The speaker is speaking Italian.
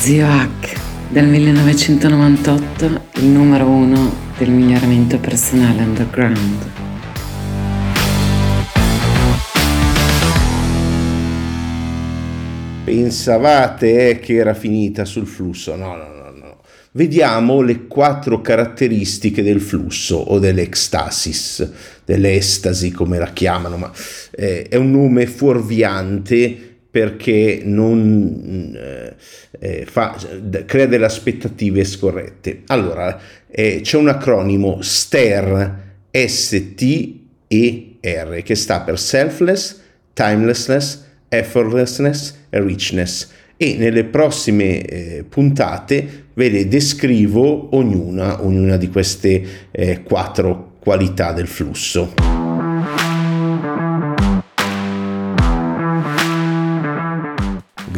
Zio Hack del 1998, il numero uno del miglioramento personale underground. Pensavate che era finita sul flusso? No, no, no, no. Vediamo le quattro caratteristiche del flusso o dell'ecstasis, dell'estasi come la chiamano, ma eh, è un nome fuorviante perché non eh, eh fa, crea delle aspettative scorrette. Allora, eh, c'è un acronimo STER, S-T-E-R, che sta per Selfless, Timelessness, Effortlessness e Richness. E nelle prossime eh, puntate ve le descrivo ognuna, ognuna di queste eh, quattro qualità del flusso.